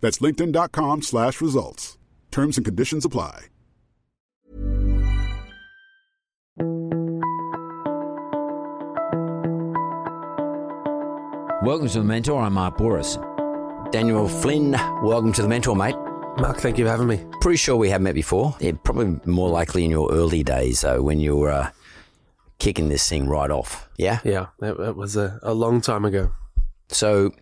That's linkedin.com slash results. Terms and conditions apply. Welcome to The Mentor. I'm Mark Bouris. Daniel Flynn, welcome to The Mentor, mate. Mark, thank you for having me. Pretty sure we have met before. Yeah, probably more likely in your early days, though, when you were uh, kicking this thing right off. Yeah? Yeah, that, that was a, a long time ago. So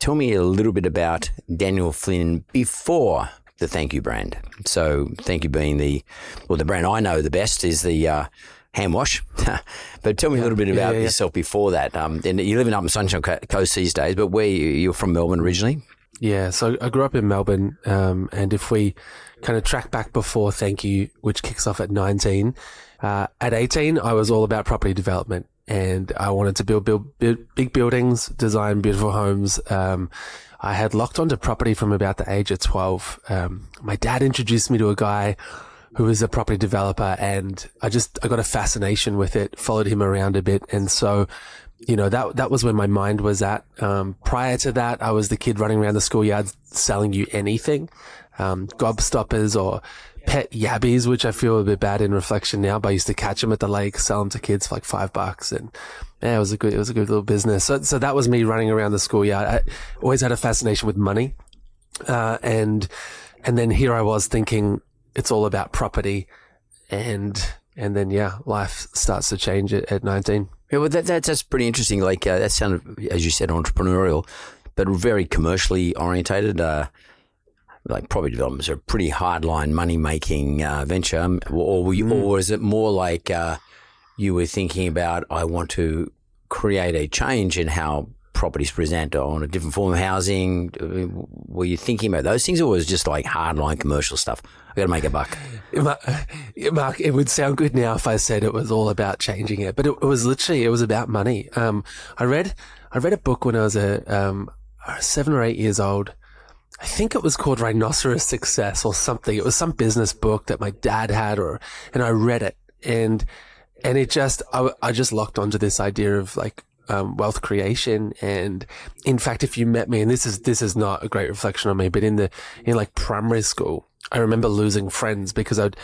tell me a little bit about Daniel Flynn before the Thank You brand. So Thank You being the, well, the brand I know the best is the uh, hand wash. but tell me a little bit about yeah, yeah. yourself before that. Um, and you're living up in Sunshine Coast these days, but where you, you're from Melbourne originally? Yeah, so I grew up in Melbourne, um, and if we kind of track back before Thank You, which kicks off at 19, uh, at 18, I was all about property development and I wanted to build, build, build big buildings, design beautiful homes. Um, I had locked onto property from about the age of 12. Um, my dad introduced me to a guy who was a property developer and I just, I got a fascination with it, followed him around a bit. And so, you know, that, that was where my mind was at. Um, prior to that, I was the kid running around the schoolyard selling you anything, um, gobstoppers or pet yabbies, which I feel a bit bad in reflection now, but I used to catch them at the lake, sell them to kids for like five bucks. And yeah, it was a good, it was a good little business. So, so that was me running around the schoolyard. I always had a fascination with money. Uh, and, and then here I was thinking it's all about property and, and then yeah, life starts to change at, at 19. Yeah, well, that, that's that's pretty interesting. Like uh, that sounded, as you said, entrepreneurial, but very commercially orientated. Uh, like property development is a pretty hardline money making uh, venture, Um, or were you, or is it more like uh, you were thinking about? I want to create a change in how properties present on a different form of housing. Uh, Were you thinking about those things, or was it just like hardline commercial stuff? I got to make a buck. Mark, it would sound good now if I said it was all about changing it, but it, it was literally, it was about money. Um, I read, I read a book when I was a, um, seven or eight years old. I think it was called Rhinoceros Success or something. It was some business book that my dad had or, and I read it and, and it just, I, I just locked onto this idea of like, um, wealth creation. And in fact, if you met me, and this is, this is not a great reflection on me, but in the, in like primary school, I remember losing friends because I'd,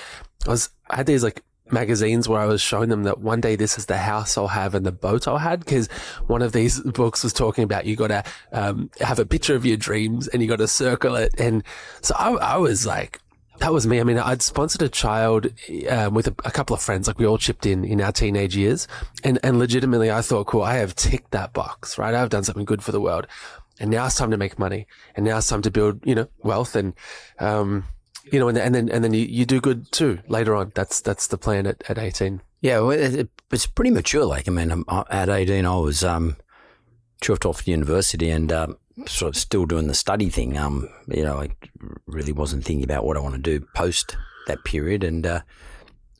I was, I had these like magazines where I was showing them that one day this is the house I'll have and the boat I'll have. Cause one of these books was talking about you got to, um, have a picture of your dreams and you got to circle it. And so I, I was like, that was me. I mean, I'd sponsored a child um, with a, a couple of friends. Like we all chipped in in our teenage years, and and legitimately, I thought, cool, I have ticked that box, right? I've done something good for the world, and now it's time to make money, and now it's time to build, you know, wealth, and um, you know, and, and then and then you, you do good too later on. That's that's the plan at, at eighteen. Yeah, well, it, it- it's pretty mature. Like, I mean, I- at 18, I was um, chuffed off university and um, sort of still doing the study thing. Um, you know, I really wasn't thinking about what I want to do post that period. And uh,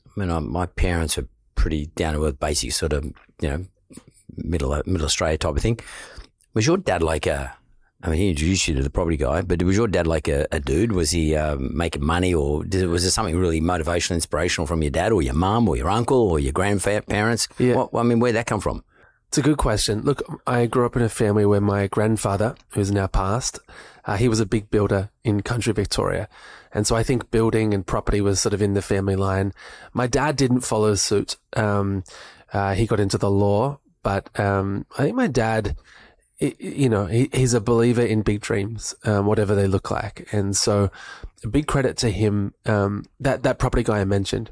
I mean, I, my parents are pretty down to earth, basic sort of, you know, middle middle Australia type of thing. Was your dad like a I mean, he introduced you to the property guy, but was your dad like a, a dude? Was he um, making money, or did, was there something really motivational, inspirational from your dad, or your mum, or your uncle, or your grandparents? Yeah. What, I mean, where'd that come from? It's a good question. Look, I grew up in a family where my grandfather, who's now passed, uh, he was a big builder in country Victoria. And so I think building and property was sort of in the family line. My dad didn't follow suit. Um, uh, he got into the law, but um, I think my dad, you know, he, he's a believer in big dreams, um, whatever they look like. And so a big credit to him. Um, that, that property guy I mentioned,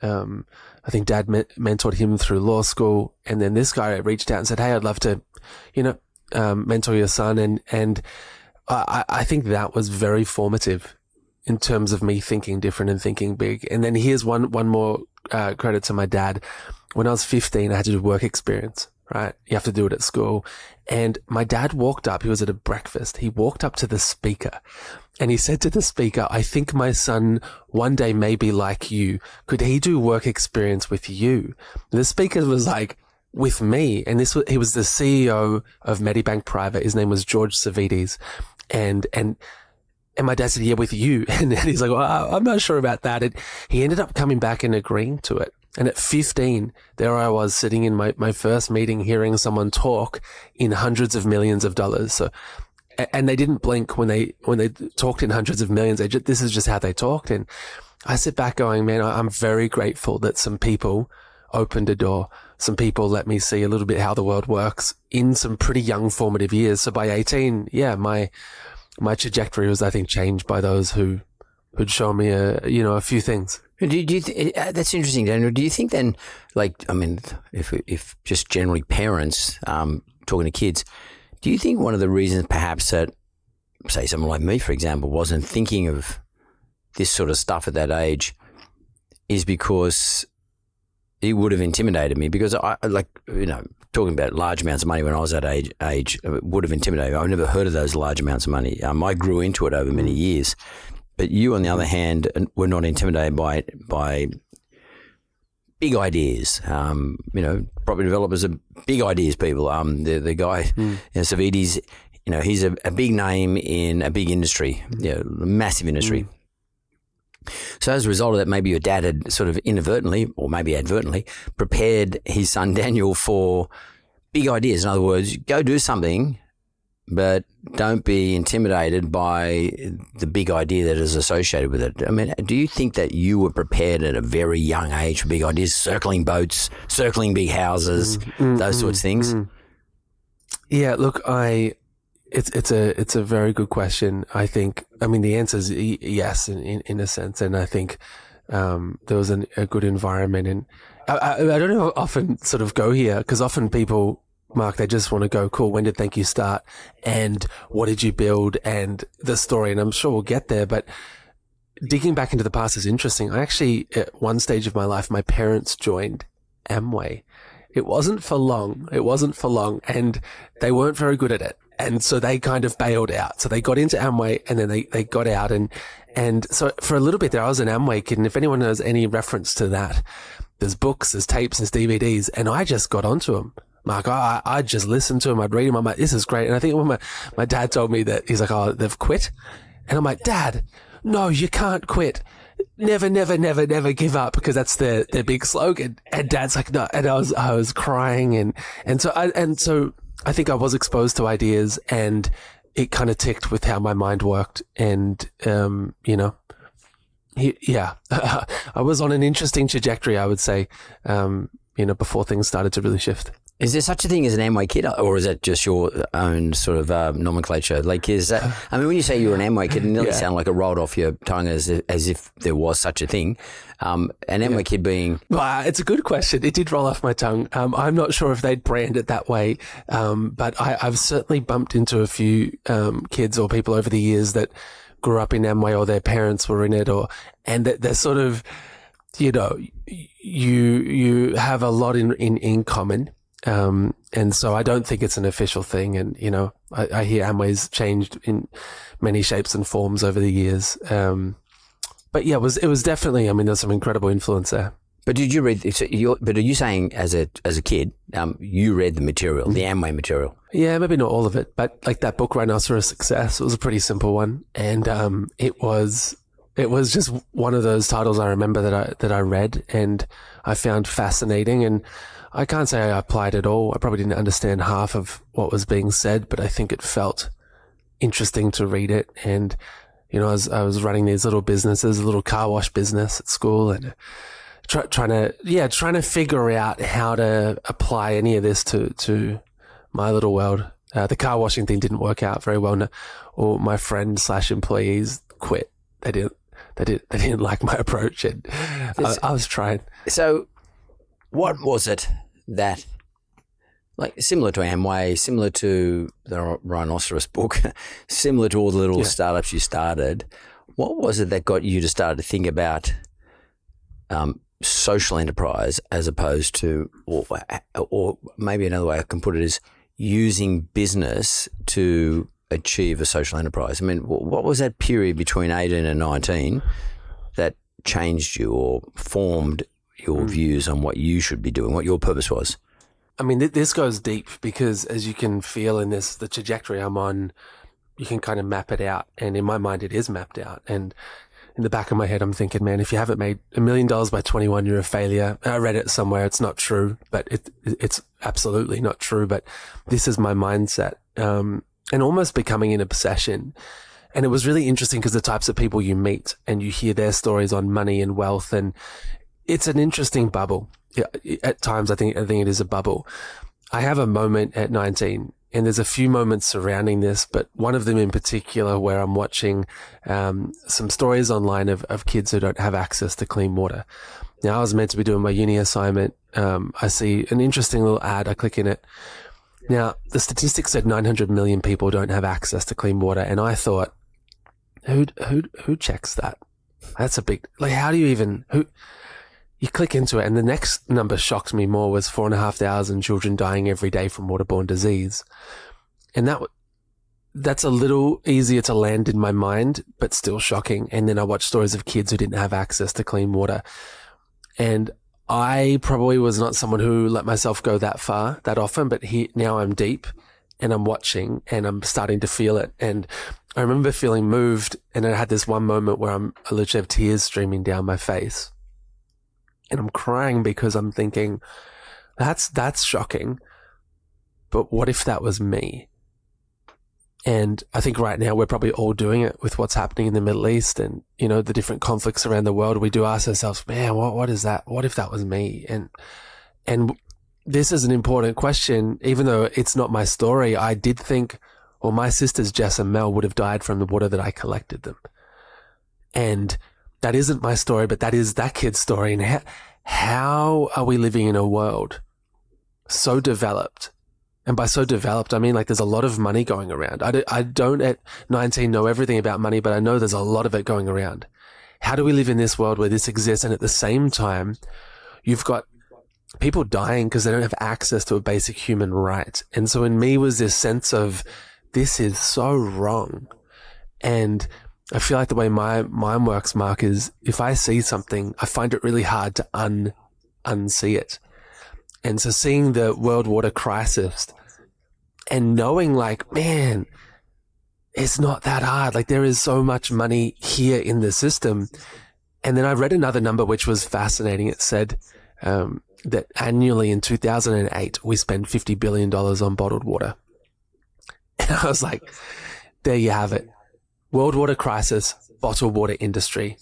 um, I think dad me- mentored him through law school. And then this guy reached out and said, Hey, I'd love to, you know, um, mentor your son. And, and I, I think that was very formative in terms of me thinking different and thinking big. And then here's one, one more, uh, credit to my dad. When I was 15, I had to do work experience right? You have to do it at school. And my dad walked up, he was at a breakfast. He walked up to the speaker and he said to the speaker, I think my son one day may be like you. Could he do work experience with you? And the speaker was like, with me. And this was, he was the CEO of Medibank Private. His name was George Savvides. And, and, and my dad said, yeah, with you. And he's like, well, I'm not sure about that. And he ended up coming back and agreeing to it. And at 15, there I was sitting in my, my first meeting hearing someone talk in hundreds of millions of dollars. So, and they didn't blink when they, when they talked in hundreds of millions. Just, this is just how they talked. And I sit back going, man, I'm very grateful that some people opened a door. Some people let me see a little bit how the world works in some pretty young formative years. So by 18, yeah, my, my trajectory was, I think, changed by those who, who'd show me a, you know, a few things. Do, do you th- uh, that's interesting, Daniel. Do you think then, like, I mean, if if just generally parents um, talking to kids, do you think one of the reasons perhaps that, say, someone like me, for example, wasn't thinking of this sort of stuff at that age, is because it would have intimidated me because I like you know talking about large amounts of money when I was that age age would have intimidated me. I've never heard of those large amounts of money. Um, I grew into it over many years, but you, on the other hand, were not intimidated by by big ideas. Um, you know, property developers are big ideas people. Um, the the guy, mm. you know, Savvides, you know, he's a, a, big name in a big industry, you know, massive industry. Mm. So as a result of that, maybe your dad had sort of inadvertently, or maybe advertently, prepared his son Daniel for big ideas. In other words, go do something but don't be intimidated by the big idea that is associated with it. I mean, do you think that you were prepared at a very young age for big ideas, circling boats, circling big houses, mm, those mm, sorts of things? Mm. Yeah, look, I it's it's a it's a very good question. I think I mean the answer is yes in in, in a sense, and I think um, there was an, a good environment, and I, I, I don't know often sort of go here because often people Mark, they just want to go, cool, when did Thank You start? And what did you build? And the story. And I'm sure we'll get there, but digging back into the past is interesting. I actually, at one stage of my life, my parents joined Amway. It wasn't for long. It wasn't for long. And they weren't very good at it. And so they kind of bailed out. So they got into Amway and then they, they got out. And, and so for a little bit there, I was an Amway kid. And if anyone knows any reference to that, there's books, there's tapes, there's DVDs. And I just got onto them. Mark, I, I'd just listen to him. I'd read him. I'm like, this is great. And I think when my, my dad told me that, he's like, oh, they've quit. And I'm like, dad, no, you can't quit. Never, never, never, never give up because that's their, their big slogan. And dad's like, no. And I was, I was crying. And, and so I, and so I think I was exposed to ideas and it kind of ticked with how my mind worked. And, um, you know, he, yeah, I was on an interesting trajectory, I would say, um, you know, before things started to really shift. Is there such a thing as an Amway kid, or is that just your own sort of uh, nomenclature? Like, is that? I mean, when you say you're an Amway kid, it nearly yeah. sound like it rolled off your tongue as as if there was such a thing. Um, an Amway yeah. kid being. Well, it's a good question. It did roll off my tongue. Um, I'm not sure if they'd brand it that way, um, but I, have certainly bumped into a few um, kids or people over the years that grew up in Amway or their parents were in it, or and that they're sort of, you know, you you have a lot in in, in common um, and so I don't think it's an official thing. And, you know, I, I, hear Amway's changed in many shapes and forms over the years. Um, but yeah, it was, it was definitely, I mean, there's some incredible influence there. But did you read? But are you saying as a as a kid, um, you read the material, the Amway material? Yeah, maybe not all of it, but like that book, Rhinoceros Success, it was a pretty simple one, and um, it was it was just one of those titles I remember that I that I read and I found fascinating, and I can't say I applied at all. I probably didn't understand half of what was being said, but I think it felt interesting to read it, and you know, I was I was running these little businesses, a little car wash business at school, and try, trying to yeah trying to figure out how to apply any of this to to my little world. Uh, the car washing thing didn't work out very well, no, or my friends slash employees quit. They didn't. They didn't. They didn't like my approach, and I, I was trying. So, what was it that, like, similar to Amway, similar to the Rhinoceros book, similar to all the little Yeah. startups you started? What was it that got you to start to think about um, social enterprise as opposed to, or, or maybe another way I can put it is using business to achieve a social enterprise? I mean, what was that period between 18 and 19 that changed you or formed your views on what you should be doing, what your purpose was? I mean, th- this goes deep because as you can feel in this, the trajectory I'm on, you can kind of map it out. And in my mind, it is mapped out. And in the back of my head, I'm thinking, man, if you haven't made a million dollars by 21, you're a failure. I read it somewhere. It's not true, but it, it's absolutely not true. But this is my mindset. Um, and almost becoming an obsession. And it was really interesting because the types of people you meet and you hear their stories on money and wealth and it's an interesting bubble. At times I think I think it is a bubble. I have a moment at 19 and there's a few moments surrounding this, but one of them in particular where I'm watching um, some stories online of, of kids who don't have access to clean water. Now I was meant to be doing my uni assignment. Um, I see an interesting little ad. I click in it. Now the statistics said 900 million people don't have access to clean water, and I thought, who who who checks that? That's a big like. How do you even who? You click into it, and the next number shocked me more was four and a half thousand children dying every day from waterborne disease, and that that's a little easier to land in my mind, but still shocking. And then I watched stories of kids who didn't have access to clean water, and I probably was not someone who let myself go that far that often, but he, now I'm deep and I'm watching and I'm starting to feel it. And I remember feeling moved and I had this one moment where I'm, I literally have tears streaming down my face and I'm crying because I'm thinking that's, that's shocking. But what if that was me? And I think right now we're probably all doing it with what's happening in the Middle East and, you know, the different conflicts around the world. We do ask ourselves, man, what, what is that? What if that was me? And, and this is an important question. Even though it's not my story, I did think, well, my sisters, Jess and Mel, would have died from the water that I collected them. And that isn't my story, but that is that kid's story. And how, how are we living in a world so developed? And by so developed, I mean like there's a lot of money going around. I, do, I don't at 19 know everything about money, but I know there's a lot of it going around. How do we live in this world where this exists? And at the same time, you've got people dying because they don't have access to a basic human right. And so in me was this sense of this is so wrong. And I feel like the way my mind works, Mark, is if I see something, I find it really hard to un unsee it. And so seeing the world water crisis and knowing like, man, it's not that hard. Like there is so much money here in the system. And then I read another number which was fascinating. It said um, that annually in 2008 we spend 50 billion dollars on bottled water. And I was like, there you have it. World water crisis, bottled water industry.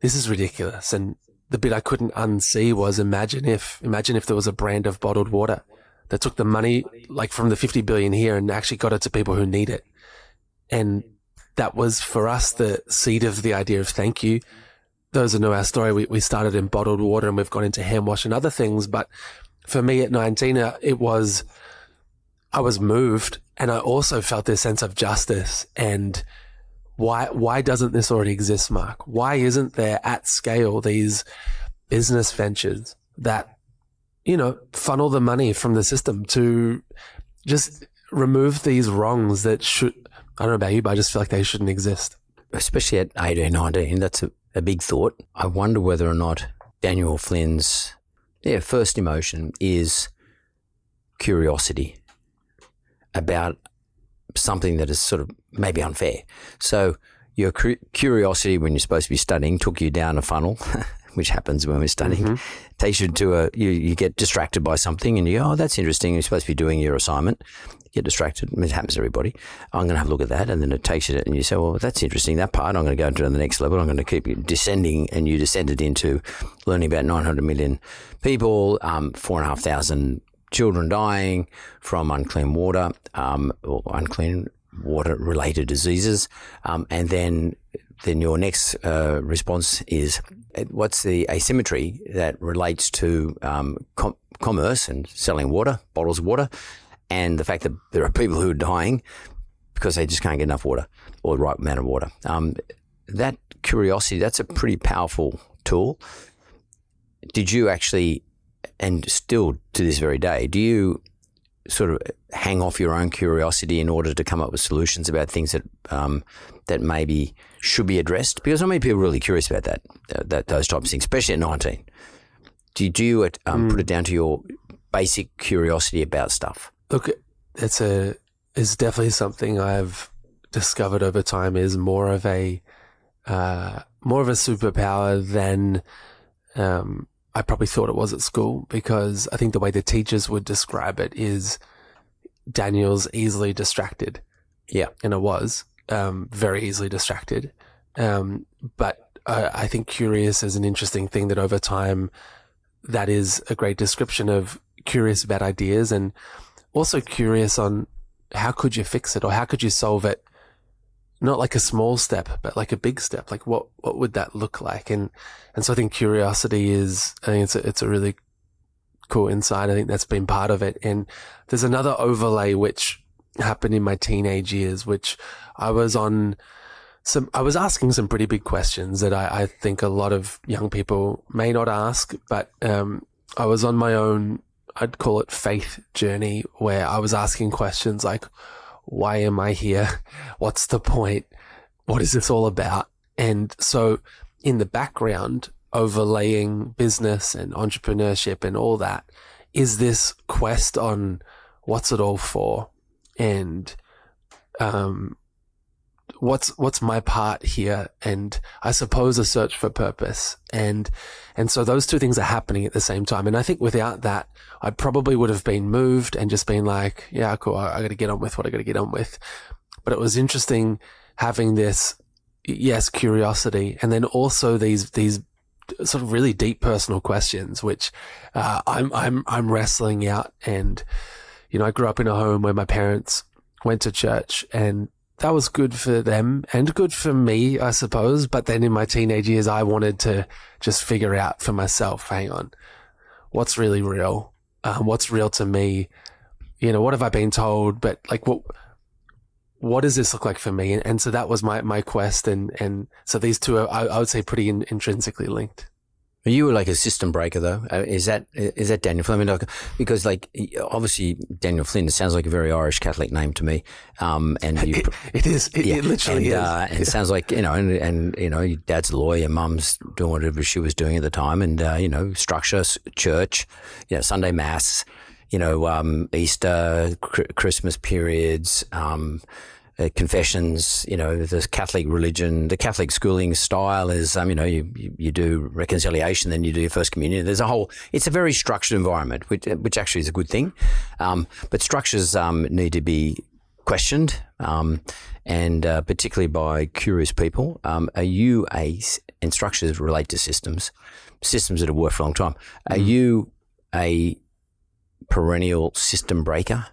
This is ridiculous. And the bit I couldn't unsee was imagine if, imagine if there was a brand of bottled water that took the money like from the 50 billion here and actually got it to people who need it. And that was for us the seed of the idea of thank you. Those who know our story, we, we started in bottled water and we've gone into hand wash and other things. But for me at 19, uh, it was, I was moved and I also felt this sense of justice and why, why doesn't this already exist, Mark? Why isn't there at scale these business ventures that, you know, funnel the money from the system to just remove these wrongs that should, I don't know about you, but I just feel like they shouldn't exist. especially at 18, 19, that's a, a big thought. I wonder whether or not Daniel Flynn's yeah first emotion is curiosity about something that is sort of maybe unfair. So your cu- curiosity when you're supposed to be studying took you down a funnel. Which happens when we're studying, mm-hmm. takes you to a you, you get distracted by something and you go, oh that's interesting. You're supposed to be doing your assignment, get distracted. It happens to everybody. I'm going to have a look at that, and then it takes you, and you say, "Well, that's interesting. That part, I'm going to go to the next level. I'm going to keep you descending." And you descended into learning about 900 million people, um, four and a half thousand children dying from unclean water um, or unclean water related diseases. Um, and then, then your next uh, response is what's the asymmetry that relates to um, com- commerce and selling water, bottles of water, and the fact that there are people who are dying because they just can't get enough water or the right amount of water. Um, that curiosity, that's a pretty powerful tool. Did you actually and still to this very day, do you sort of hang off your own curiosity in order to come up with solutions about things that um, that maybe should be addressed? Because not many people are really curious about that, uh, that those types of things, especially at nineteen. Do you, do you um, mm. put it down to your basic curiosity about stuff? Look, it's a is definitely something I've discovered over time is more of a uh, more of a superpower than um, I probably thought it was at school because I think the way the teachers would describe it is Daniel's easily distracted. Yeah. And it was um, very easily distracted. Um, but uh, I think curious is an interesting thing that over time, that is a great description of curious about ideas and also curious on how could you fix it or how could you solve it not like a small step, but like a big step. Like what, what would that look like? And, and so I think curiosity is, I think it's a, it's a really cool insight. I think that's been part of it. And there's another overlay which happened in my teenage years, which I was on some, I was asking some pretty big questions that I, I think a lot of young people may not ask, but, um, I was on my own, I'd call it faith journey where I was asking questions like, why am I here? What's the point? What is this all about? And so in the background, overlaying business and entrepreneurship and all that is this quest on what's it all for? And, um, what's what's my part here? And i suppose a search for purpose. And and so those two things are happening at the same time. And i think without that i probably would have been moved and just been like yeah cool. I, I got to get on with what i got to get on with. But it was interesting having this yes curiosity and then also these these sort of really deep personal questions which uh, i'm i'm i'm wrestling out. And you know i grew up in a home where my parents went to church and that was good for them and good for me, I suppose. But then in my teenage years, I wanted to just figure out for myself, hang on, what's really real? Um, what's real to me? You know, what have I been told? But like, what, what does this look like for me? And, and so that was my, my quest. And, and so these two are, I, I would say pretty in, intrinsically linked. You were like a system breaker, though. Uh, is that is that Daniel Flynn? I mean, because like obviously Daniel Flynn it sounds like a very Irish Catholic name to me. Um, and you, it, it is. It, yeah, it literally and, is. Uh, and it sounds like you know, and, and you know, your dad's a lawyer, mum's doing whatever she was doing at the time, and uh, you know, structure, church, you know, Sunday mass, you know, um, Easter, Christmas periods. Um, uh, confessions, you know, the Catholic religion, the Catholic schooling style is, um, you know, you, you, do reconciliation, then you do your first communion. There's a whole, it's a very structured environment, which, which actually is a good thing. Um, but structures, um, need to be questioned, um, and, uh, particularly by curious people. Um, are you a, and structures relate to systems, systems that have worked for a long time. Are mm. you a perennial system breaker?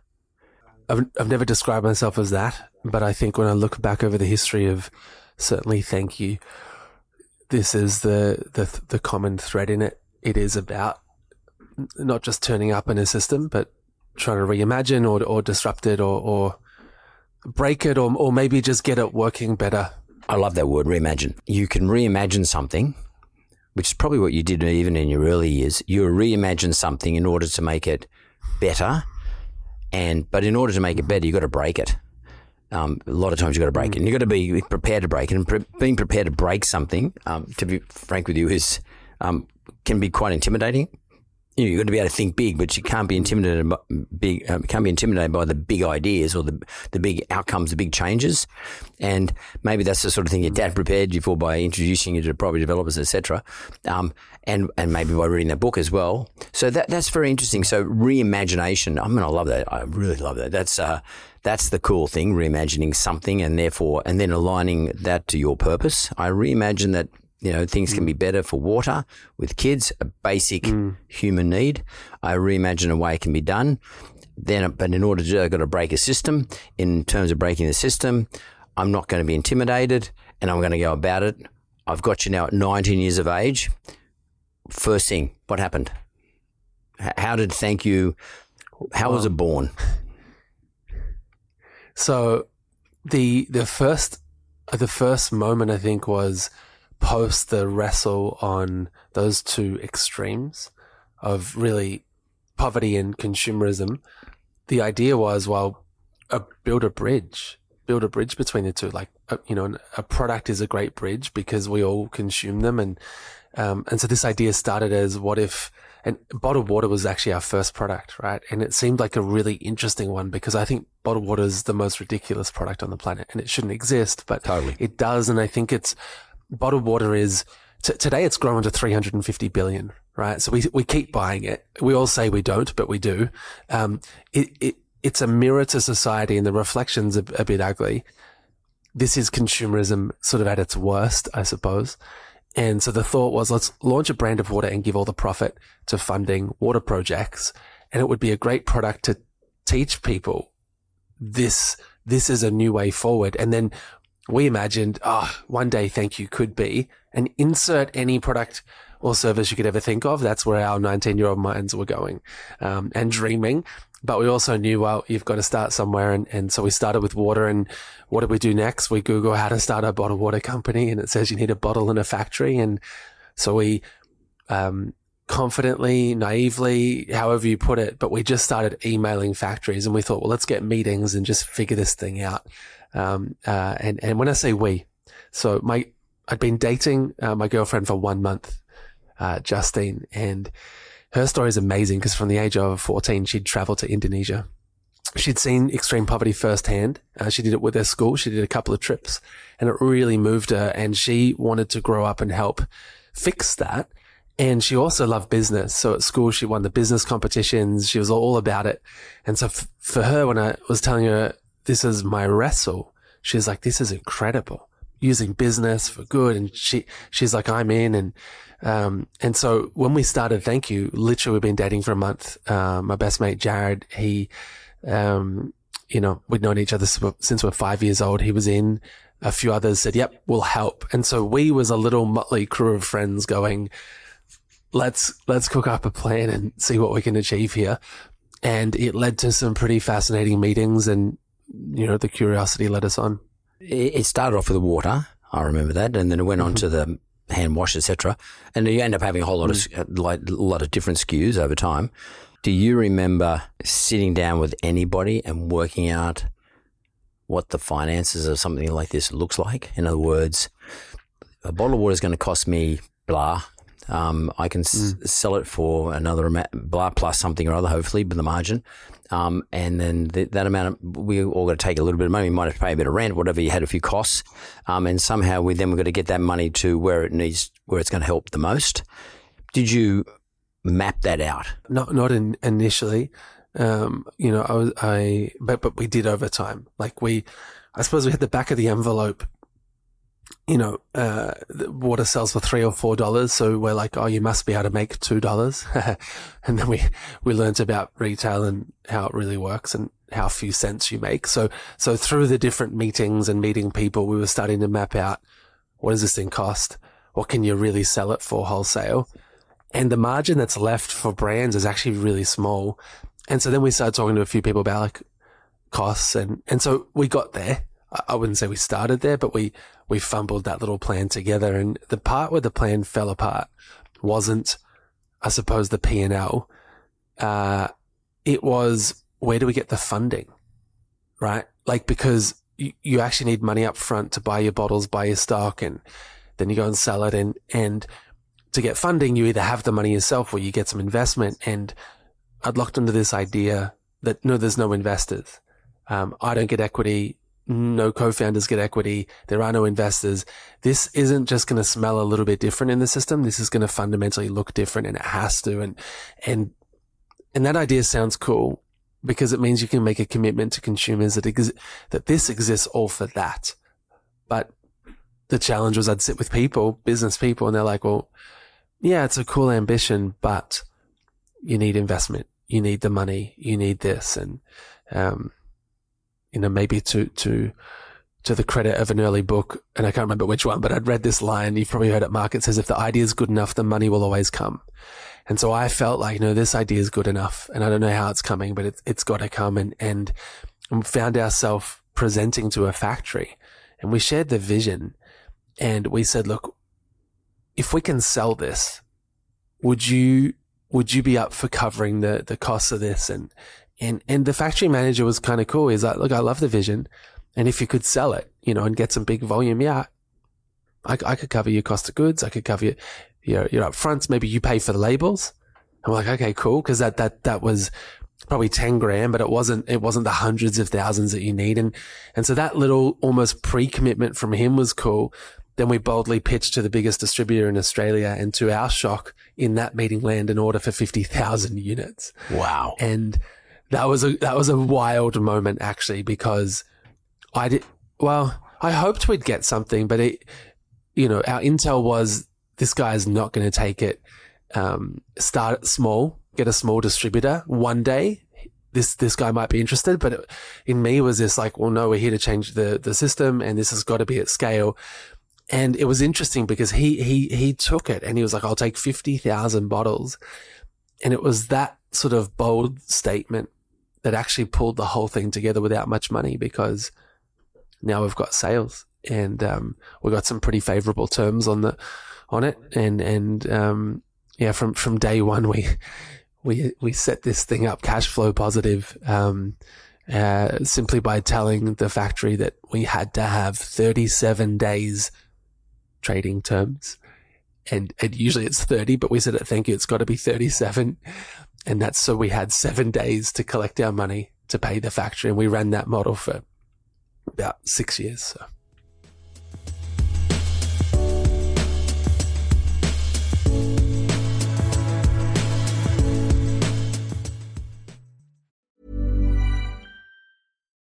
I've, I've never described myself as that. But I think when I look back over the history of certainly thank you, this is the, the, the common thread in it. It is about not just turning up in a system, but trying to reimagine or, or disrupt it or, or break it or, or maybe just get it working better. I love that word, reimagine. You can reimagine something, which is probably what you did even in your early years. You reimagine something in order to make it better. And, but in order to make it better, you've got to break it. Um, a lot of times you've got to break it, and you've got to be prepared to break it. And pre- being prepared to break something, um, to be frank with you, is um, can be quite intimidating. You know, you've got to be able to think big, but you can't be intimidated by big. Uh, can't be intimidated by the big ideas or the the big outcomes, the big changes. And maybe that's the sort of thing your dad prepared you for by introducing you to property developers, etc. Um, and and maybe by reading that book as well. So that that's very interesting. So reimagination. I mean, I love that. I really love that. That's uh, that's the cool thing. Reimagining something, and therefore, and then aligning that to your purpose. I reimagine that you know, things can be better for water with kids, a basic mm. human need. I reimagine a way it can be done. Then, but in order to do that, I've got to break a system. In terms of breaking the system, I'm not going to be intimidated and I'm going to go about it. I've got you now at 19 years of age. First thing, what happened? How did thank you? How was it born? So, the the first the first moment I think was post the wrestle on those two extremes of really poverty and consumerism, the idea was, well, uh, build a bridge, build a bridge between the two. Like, uh, you know, a product is a great bridge because we all consume them. And, um, and so this idea started as what if, and bottled water was actually our first product, right? And it seemed like a really interesting one because I think bottled water is the most ridiculous product on the planet and it shouldn't exist, but totally. it does. And I think it's bottled water is t- today it's grown to 350 billion, right? So we, we keep buying it. We all say we don't, but we do. Um, it, it, it's a mirror to society and the reflections are a bit ugly. This is consumerism sort of at its worst, I suppose. And so the thought was, let's launch a brand of water and give all the profit to funding water projects. And it would be a great product to teach people this, this is a new way forward. And then we imagined, oh, one day thank you could be and insert any product or service you could ever think of. That's where our 19 year old minds were going, um, and dreaming. But we also knew, well, you've got to start somewhere. And, and so we started with water. And what did we do next? We Google how to start a bottled water company and it says you need a bottle in a factory. And so we, um, confidently, naively, however you put it, but we just started emailing factories and we thought, well, let's get meetings and just figure this thing out. Um, uh, and, and when I say we, so my, I'd been dating uh, my girlfriend for one month, uh, Justine, and her story is amazing because from the age of 14, she'd traveled to Indonesia. She'd seen extreme poverty firsthand. Uh, she did it with her school. She did a couple of trips and it really moved her and she wanted to grow up and help fix that. And she also loved business. So at school, she won the business competitions. She was all about it. And so f- for her, when I was telling her this is my wrestle. She's like, this is incredible using business for good. And she, she's like, I'm in. And, um, and so when we started, thank you, literally we've been dating for a month. Uh, my best mate, Jarryd, he, um, you know, we'd known each other since we're five years old. He was in. A few others said, yep, we'll help. And so we was a little motley crew of friends going, let's, let's cook up a plan and see what we can achieve here. And it led to some pretty fascinating meetings and you know, the curiosity led us on. It started off with the water. I remember that, and then it went mm-hmm. on to the hand wash, etc. And you end up having a whole lot mm. of like a lot of different SKUs over time. Do you remember sitting down with anybody and working out what the finances of something like this looks like? In other words, a bottle of water is going to cost me blah. Um, I can mm. s- sell it for another amount, blah plus something or other, hopefully, with the margin. Um, and then th- that amount of, we all got to take a little bit of money. We might have to pay a bit of rent, whatever you had a few costs. Um, and somehow we then we've got to get that money to where it needs, where it's going to help the most. Did you map that out? Not, not in, initially. Um, you know, I was, I, but, but we did over time. Like we, I suppose we had the back of the envelope you know, uh, water sells for three or four dollars. So we're like, oh, you must be able to make two dollars. and then we, we learned about retail and how it really works and how few cents you make. So, so through the different meetings and meeting people, we were starting to map out what does this thing cost? What can you really sell it for wholesale? And the margin that's left for brands is actually really small. And so then we started talking to a few people about like costs and, and so we got there. I wouldn't say we started there, but we, we fumbled that little plan together. And the part where the plan fell apart wasn't, I suppose, the P and L. Uh, it was where do we get the funding, right? Like because you, you actually need money up front to buy your bottles, buy your stock, and then you go and sell it. And and to get funding, you either have the money yourself or you get some investment. And I'd locked into this idea that no, there's no investors. Um, I don't get equity. No co-founders get equity. There are no investors. This isn't just going to smell a little bit different in the system. This is going to fundamentally look different and it has to. And, and, and that idea sounds cool because it means you can make a commitment to consumers that ex- that this exists all for that. But the challenge was I'd sit with people, business people, and they're like, well, yeah, it's a cool ambition, but you need investment. You need the money. You need this. And, um, you know, maybe to, to, to the credit of an early book, and I can't remember which one, but I'd read this line. You've probably heard it. Market says, if the idea is good enough, the money will always come. And so I felt like, no, this idea is good enough. And I don't know how it's coming, but it's, it's got to come. And, and found ourselves presenting to a factory and we shared the vision and we said, look, if we can sell this, would you, would you be up for covering the, the costs of this? And, and, and the factory manager was kind of cool. He's like, look, I love the vision. And if you could sell it, you know, and get some big volume, yeah, I, I could cover your cost of goods. I could cover your, your, your upfronts. Maybe you pay for the labels. I'm like, okay, cool. Cause that, that, that was probably 10 grand, but it wasn't, it wasn't the hundreds of thousands that you need. And, and so that little almost pre-commitment from him was cool. Then we boldly pitched to the biggest distributor in Australia and to our shock in that meeting land an order for 50,000 units. Wow. And that was a, that was a wild moment actually because I did, well, I hoped we'd get something, but it, you know, our intel was this guy is not going to take it. Um, start small, get a small distributor one day. This, this guy might be interested, but it, in me was this like, well, no, we're here to change the, the system and this has got to be at scale. And it was interesting because he, he, he took it and he was like, I'll take 50,000 bottles. And it was that sort of bold statement that actually pulled the whole thing together without much money because now we've got sales and, um, we got some pretty favorable terms on the, on it. And, and, um, yeah, from, from day one, we, we, we set this thing up cash flow positive, um, uh, simply by telling the factory that we had to have 37 days trading terms. And, and usually it's 30, but we said, thank you, it's got to be 37. And that's so we had seven days to collect our money to pay the factory. And we ran that model for about six years. So.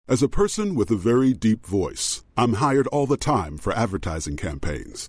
As a person with a very deep voice, I'm hired all the time for advertising campaigns.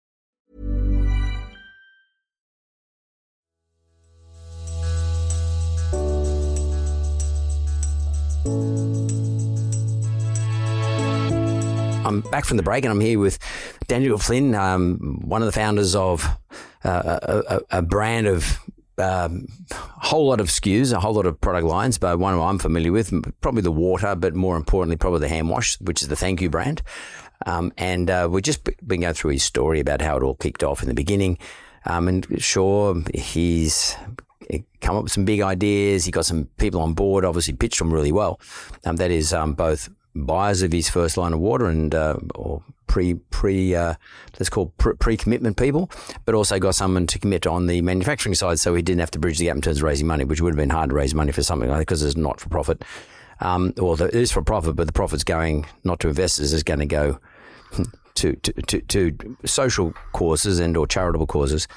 I'm back from the break and I'm here with Daniel Flynn, um, one of the founders of uh, a, a, brand of um, a whole lot of SKUs, a whole lot of product lines, but one I'm familiar with, probably the water, but more importantly, probably the hand wash, which is the Thank You brand. Um, and uh, we've just been going through his story about how it all kicked off in the beginning. Um, and sure, he's come up with some big ideas. He got some people on board. Obviously, pitched them really well. Um, that is um, both buyers of his first line of water and uh, or pre pre uh, let's call pre commitment people, but also got someone to commit on the manufacturing side, so he didn't have to bridge the gap in terms of raising money, which would have been hard to raise money for something like that because it's not for profit. Um, well, it is for profit, but the profit's going not to investors; it's going to go to, to, to, to social causes and or charitable causes.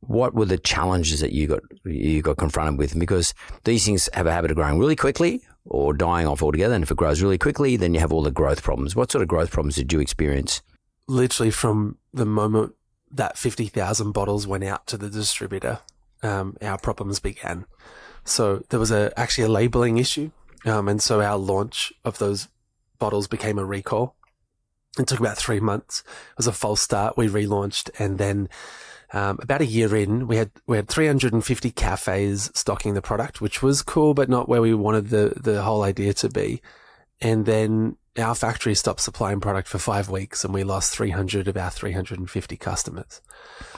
What were the challenges that you got you got confronted with? Because these things have a habit of growing really quickly or dying off altogether. And if it grows really quickly, then you have all the growth problems. What sort of growth problems did you experience? Literally from the moment that 50,000 bottles went out to the distributor, um, our problems began. So there was a actually a labeling issue. Um, and so our launch of those bottles became a recall. It took about three months. It was a false start. We relaunched and then um, about a year in, we had we had 350 cafes stocking the product, which was cool, but not where we wanted the the whole idea to be. And then our factory stopped supplying product for five weeks, and we lost 300 of our 350 customers.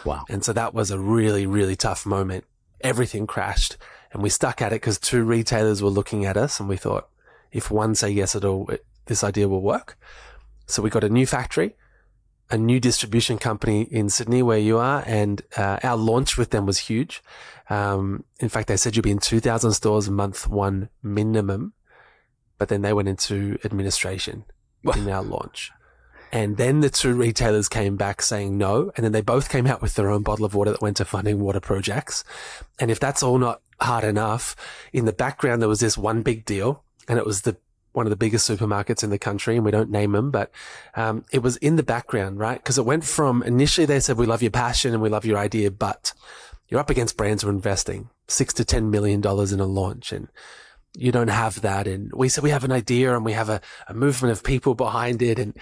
Wow! And so that was a really really tough moment. Everything crashed, and we stuck at it because two retailers were looking at us, and we thought, if one say yes at all, this idea will work. So we got a new factory a new distribution company in Sydney where you are, and uh, our launch with them was huge. Um, in fact, they said you'll be in 2,000 stores month one minimum, but then they went into administration in our launch. And then the two retailers came back saying no, and then they both came out with their own bottle of water that went to funding water projects. And if that's all not hard enough, in the background there was this one big deal, and it was the one of the biggest supermarkets in the country, and we don't name them, but um, it was in the background, right? Because it went from initially they said we love your passion and we love your idea, but you're up against brands who are investing six to ten million dollars in a launch, and you don't have that. And we said we have an idea and we have a, a movement of people behind it, and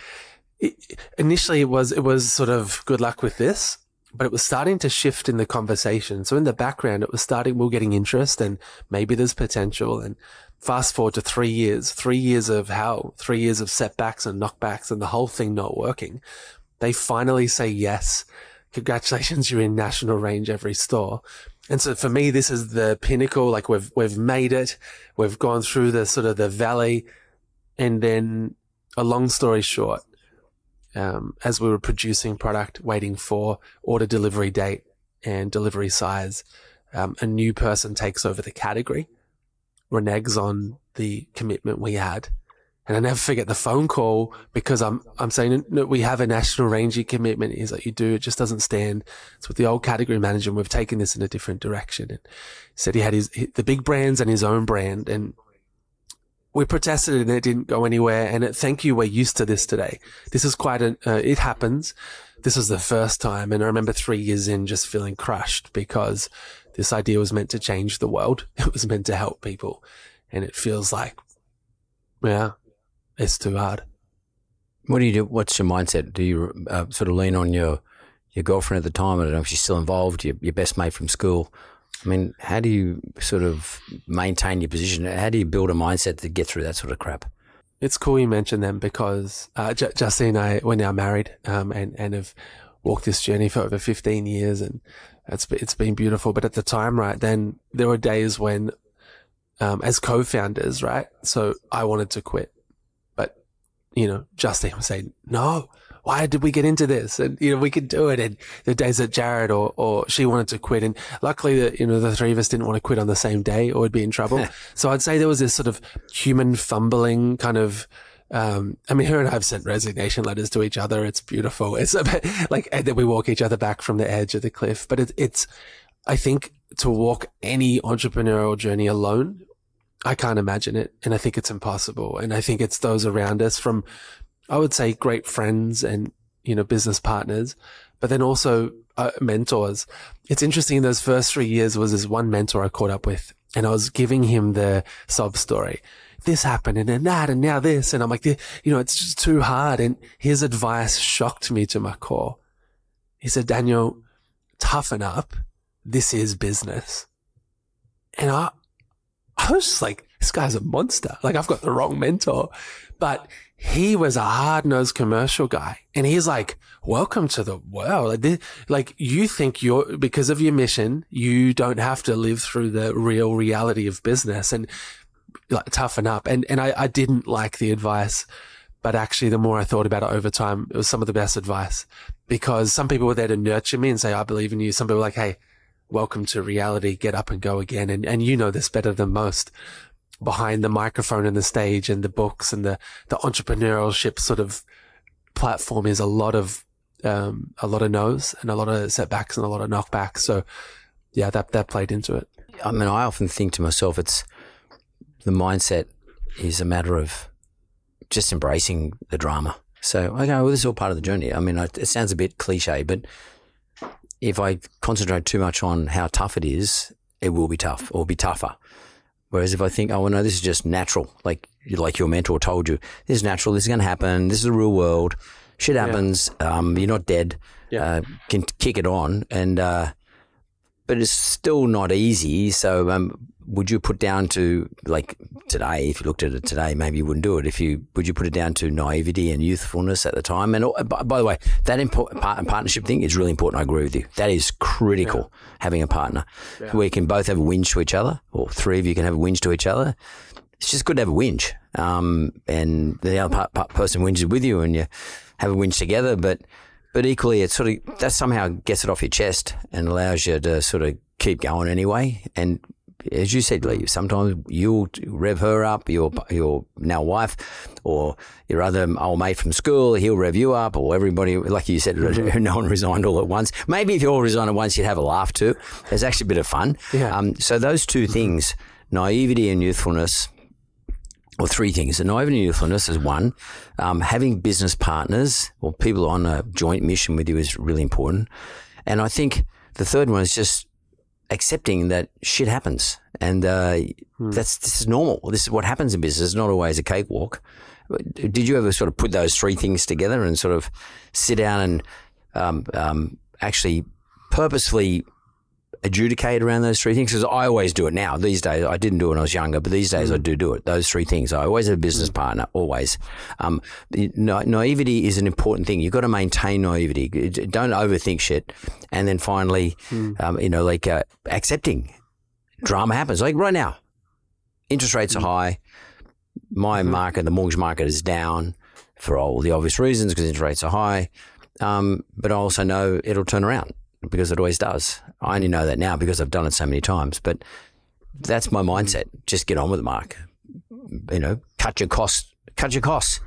it, initially it was it was sort of good luck with this. But it was starting to shift in the conversation. So in the background, it was starting, we are getting interest and maybe there's potential. And fast forward to three years, three years of hell, three years of setbacks and knockbacks and the whole thing not working. They finally say yes. Congratulations, you're in national range every store. And so for me, this is the pinnacle. Like we've, we've made it. We've gone through the sort of the valley. And then a long story short, um, as we were producing product, waiting for order delivery date and delivery size, um, a new person takes over the category reneges on the commitment we had. And I never forget the phone call because I'm, I'm saying, no, we have a national ranging commitment. He's like, you do, it just doesn't stand. It's with the old category manager and we've taken this in a different direction. And he said he had his, the big brands and his own brand and we protested and it didn't go anywhere. And it, thank you, we're used to this today. This is quite an, uh, it happens. This was the first time. And I remember three years in just feeling crushed because this idea was meant to change the world. It was meant to help people. And it feels like, yeah, it's too hard. What do you do? What's your mindset? Do you uh, sort of lean on your, your girlfriend at the time? I don't know if she's still involved, your, your best mate from school. I mean, how do you sort of maintain your position? How do you build a mindset to get through that sort of crap? It's cool you mentioned them because uh, J- Justine and I, we're now married um, and, and have walked this journey for over 15 years and it's, it's been beautiful. But at the time, right, then there were days when, um, as co-founders, right, so I wanted to quit, but, you know, Justine was saying, no, why did we get into this? And, you know, we could do it. And the days that Jarryd or, or she wanted to quit. And luckily that, you know, the three of us didn't want to quit on the same day or we'd be in trouble. so I'd say there was this sort of human fumbling kind of, um, I mean, her and I have sent resignation letters to each other. It's beautiful. It's bit like, that we walk each other back from the edge of the cliff. But it, it's, I think to walk any entrepreneurial journey alone, I can't imagine it. And I think it's impossible. And I think it's those around us from, I would say great friends and, you know, business partners, but then also uh, mentors. It's interesting. Those first three years was this one mentor I caught up with and I was giving him the sob story this happened and then that and now this. And I'm like, you know, it's just too hard. And his advice shocked me to my core. He said, Daniel, toughen up. This is business. And I, I was just like this guy's a monster. Like I've got the wrong mentor. But he was a hard nosed commercial guy. And he's like, welcome to the world. Like, this, like you think you're, because of your mission, you don't have to live through the real reality of business and like toughen up. And, and I, I didn't like the advice, but actually the more I thought about it over time, it was some of the best advice because some people were there to nurture me and say, I believe in you. Some people were like, Hey, welcome to reality. Get up and go again. And, and you know this better than most behind the microphone and the stage and the books and the, the entrepreneurship sort of platform is a lot of, um, a lot of no's and a lot of setbacks and a lot of knockbacks. So yeah, that, that played into it. I mean, I often think to myself, it's the mindset is a matter of just embracing the drama. So, okay, well, this is all part of the journey. I mean, it sounds a bit cliche, but if I concentrate too much on how tough it is, it will be tough or be tougher. Whereas if I think, oh, well, no, this is just natural, like like your mentor told you, this is natural, this is going to happen, this is the real world, shit happens, yeah. um, you're not dead, yeah. uh, can kick it on, and uh, but it's still not easy. So um, would you put down to like today? If you looked at it today, maybe you wouldn't do it. If you would you put it down to naivety and youthfulness at the time? And uh, by, by the way, that impo- partnership thing is really important. I agree with you. That is critical. Yeah. Having a partner yeah. where you can both have a whinge to each other, or three of you can have a whinge to each other. It's just good to have a whinge, um, and the other part, part person whinges with you, and you have a whinge together. But but equally, it sort of that somehow gets it off your chest and allows you to sort of keep going anyway. And as you said, Lee, sometimes you'll rev her up, your your now wife, or your other old mate from school, he'll rev you up, or everybody, like you said, mm-hmm. no one resigned all at once. Maybe if you all resigned at once, you'd have a laugh too. It's actually a bit of fun. Yeah. Um, so those two mm-hmm. things, naivety and youthfulness, or three things. The naivety and youthfulness is one. Um, having business partners or people on a joint mission with you is really important. And I think the third one is just accepting that shit happens, and uh, hmm. that's this is normal. This is what happens in business. It's not always a cakewalk. Did you ever sort of put those three things together and sort of sit down and um, um, actually purposefully adjudicate around those three things? Because I always do it now. These days, I didn't do it when I was younger, but these days mm. I do do it. Those three things. I always have a business mm. partner, always. Um, na- naivety is an important thing. You've got to maintain naivety. Don't overthink shit. And then finally, mm. um, you know, like uh, accepting drama happens. Like right now, interest rates are mm. high. My mm-hmm. market, the mortgage market is down for all the obvious reasons because interest rates are high. Um, but I also know it'll turn around because it always does. I only know that now because I've done it so many times. But that's my mindset. Just get on with it, Mark. You know, cut your costs. Cut your costs.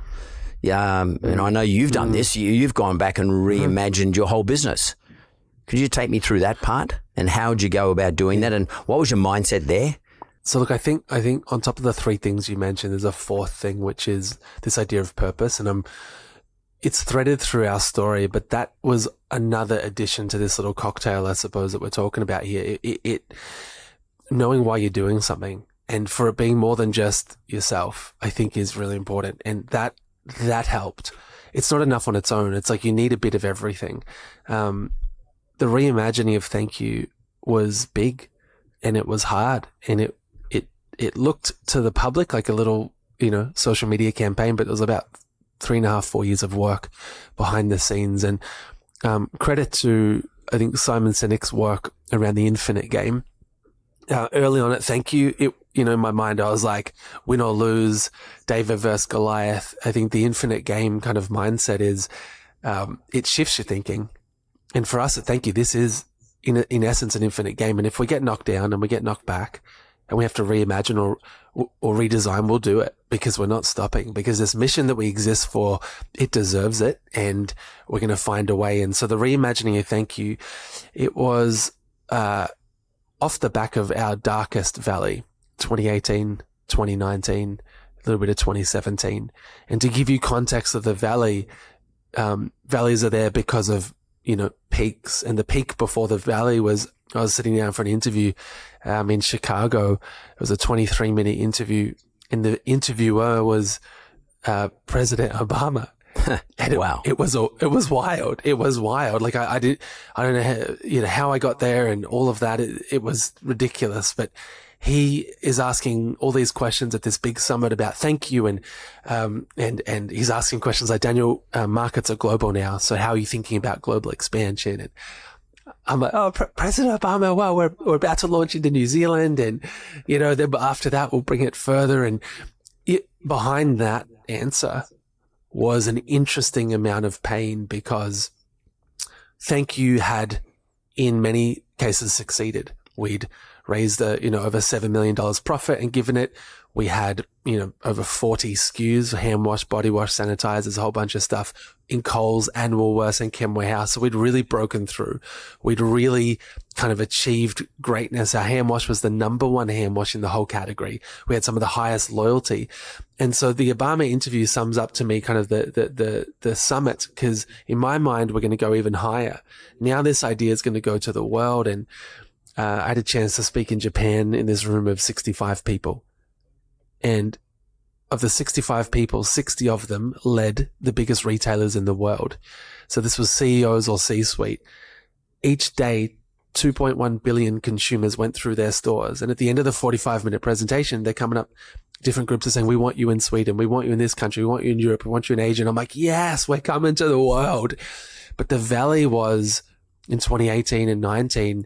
Yeah, um, and I know you've done mm. this. You, have gone back and reimagined your whole business. Could you take me through that part and how would you go about doing that? And what was your mindset there? So look, I think I think on top of the three things you mentioned, there's a fourth thing, which is this idea of purpose. And I'm it's threaded through our story, but that was another addition to this little cocktail, I suppose, that we're talking about here. It, it, it, knowing why you're doing something and for it being more than just yourself, I think is really important. And that, that helped. It's not enough on its own. It's like you need a bit of everything. Um, the reimagining of thank you was big and it was hard and it, it, it looked to the public like a little, you know, social media campaign, but it was about three and a half, four years of work behind the scenes. And um, credit to, I think, Simon Sinek's work around the infinite game. Uh, early on at Thank You, it, you know, in my mind, I was like, win or lose, David versus Goliath. I think the infinite game kind of mindset is, um, it shifts your thinking. And for us at Thank You, this is in, in essence an infinite game. And if we get knocked down and we get knocked back and we have to reimagine or, or redesign, we'll do it because we're not stopping because this mission that we exist for, it deserves it and we're going to find a way. And so the reimagining of thank you, it was, uh, off the back of our darkest valley, 2018, 2019, a little bit of 2017. And to give you context of the valley, um, valleys are there because of, you know, peaks and the peak before the valley was, I was sitting down for an interview, um, in Chicago. It was a 23 minute interview and the interviewer was uh, President Obama. and it, wow, it was it was wild. It was wild. Like I, I did, I don't know, how, you know, how I got there and all of that. It, it was ridiculous, but he is asking all these questions at this big summit about thank you and um, and and he's asking questions like Daniel, uh, markets are global now, so how are you thinking about global expansion? And I'm like, oh, Pre- President Obama, well, we're we're about to launch into New Zealand, and you know, then after that we'll bring it further. And it, behind that answer was an interesting amount of pain because thank you had in many cases succeeded. We'd raised a, you know, over $7 million profit and given it. We had, you know, over 40 SKUs, hand wash, body wash, sanitizers, a whole bunch of stuff in Coles and Woolworths and Chemist Warehouse. So we'd really broken through. We'd really kind of achieved greatness. Our hand wash was the number one hand wash in the whole category. We had some of the highest loyalty. And so the Obama interview sums up to me kind of the, the, the, the summit because in my mind, we're going to go even higher. Now this idea is going to go to the world and uh, I had a chance to speak in Japan in this room of 65 people. And of the 65 people, 60 of them led the biggest retailers in the world. So this was CEOs or C-suite. Each day, 2.1 billion consumers went through their stores. And at the end of the 45 minute presentation, they're coming up, different groups are saying, we want you in Sweden. We want you in this country. We want you in Europe. We want you in Asia. And I'm like, yes, we're coming to the world. But the valley was in 2018 and 19,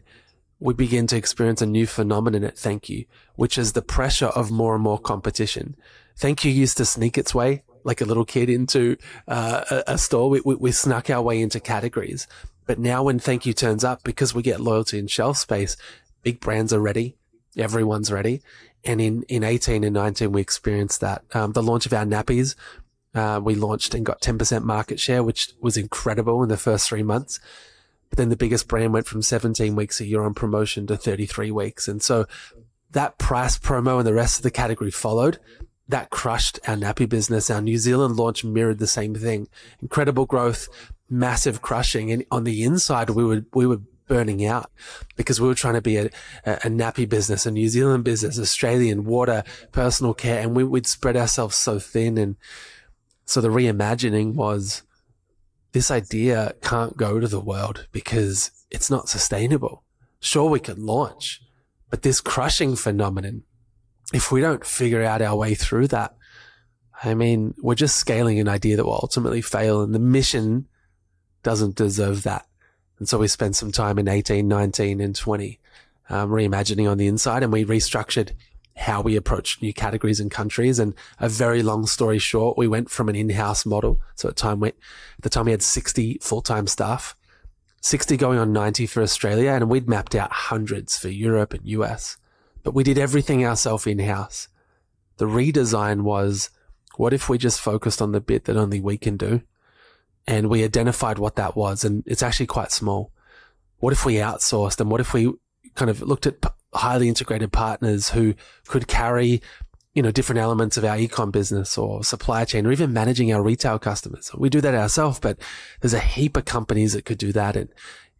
we begin to experience a new phenomenon at Thank You, which is the pressure of more and more competition. Thank You used to sneak its way like a little kid into uh, a, store. We, we, we snuck our way into categories. But now when Thank You turns up, because we get loyalty and shelf space, big brands are ready. Everyone's ready. And in, in 18 and 19, we experienced that. Um, the launch of our nappies, uh, we launched and got 10% market share, which was incredible in the first three months. But then the biggest brand went from 17 weeks a year on promotion to 33 weeks. And so that price promo and the rest of the category followed. That crushed our nappy business. Our New Zealand launch mirrored the same thing. Incredible growth, massive crushing. And on the inside, we were, we were burning out because we were trying to be a, a, nappy business, a New Zealand business, Australian water, personal care. And we, we'd spread ourselves so thin. And so the reimagining was, this idea can't go to the world because it's not sustainable. Sure, we can launch, but this crushing phenomenon, if we don't figure out our way through that, I mean, we're just scaling an idea that will ultimately fail and the mission doesn't deserve that. And so we spent some time in 18, 19 and 20, um, reimagining on the inside and we restructured how we approach new categories and countries. And a very long story short, we went from an in-house model. So at time we, at the time we had 60 full-time staff, 60 going on 90 for Australia. And we'd mapped out hundreds for Europe and US, but we did everything ourselves in-house. The redesign was, what if we just focused on the bit that only we can do? And we identified what that was. And it's actually quite small. What if we outsourced and what if we kind of looked at highly integrated partners who could carry, you know, different elements of our ecom business or supply chain or even managing our retail customers. We do that ourselves, but there's a heap of companies that could do that. And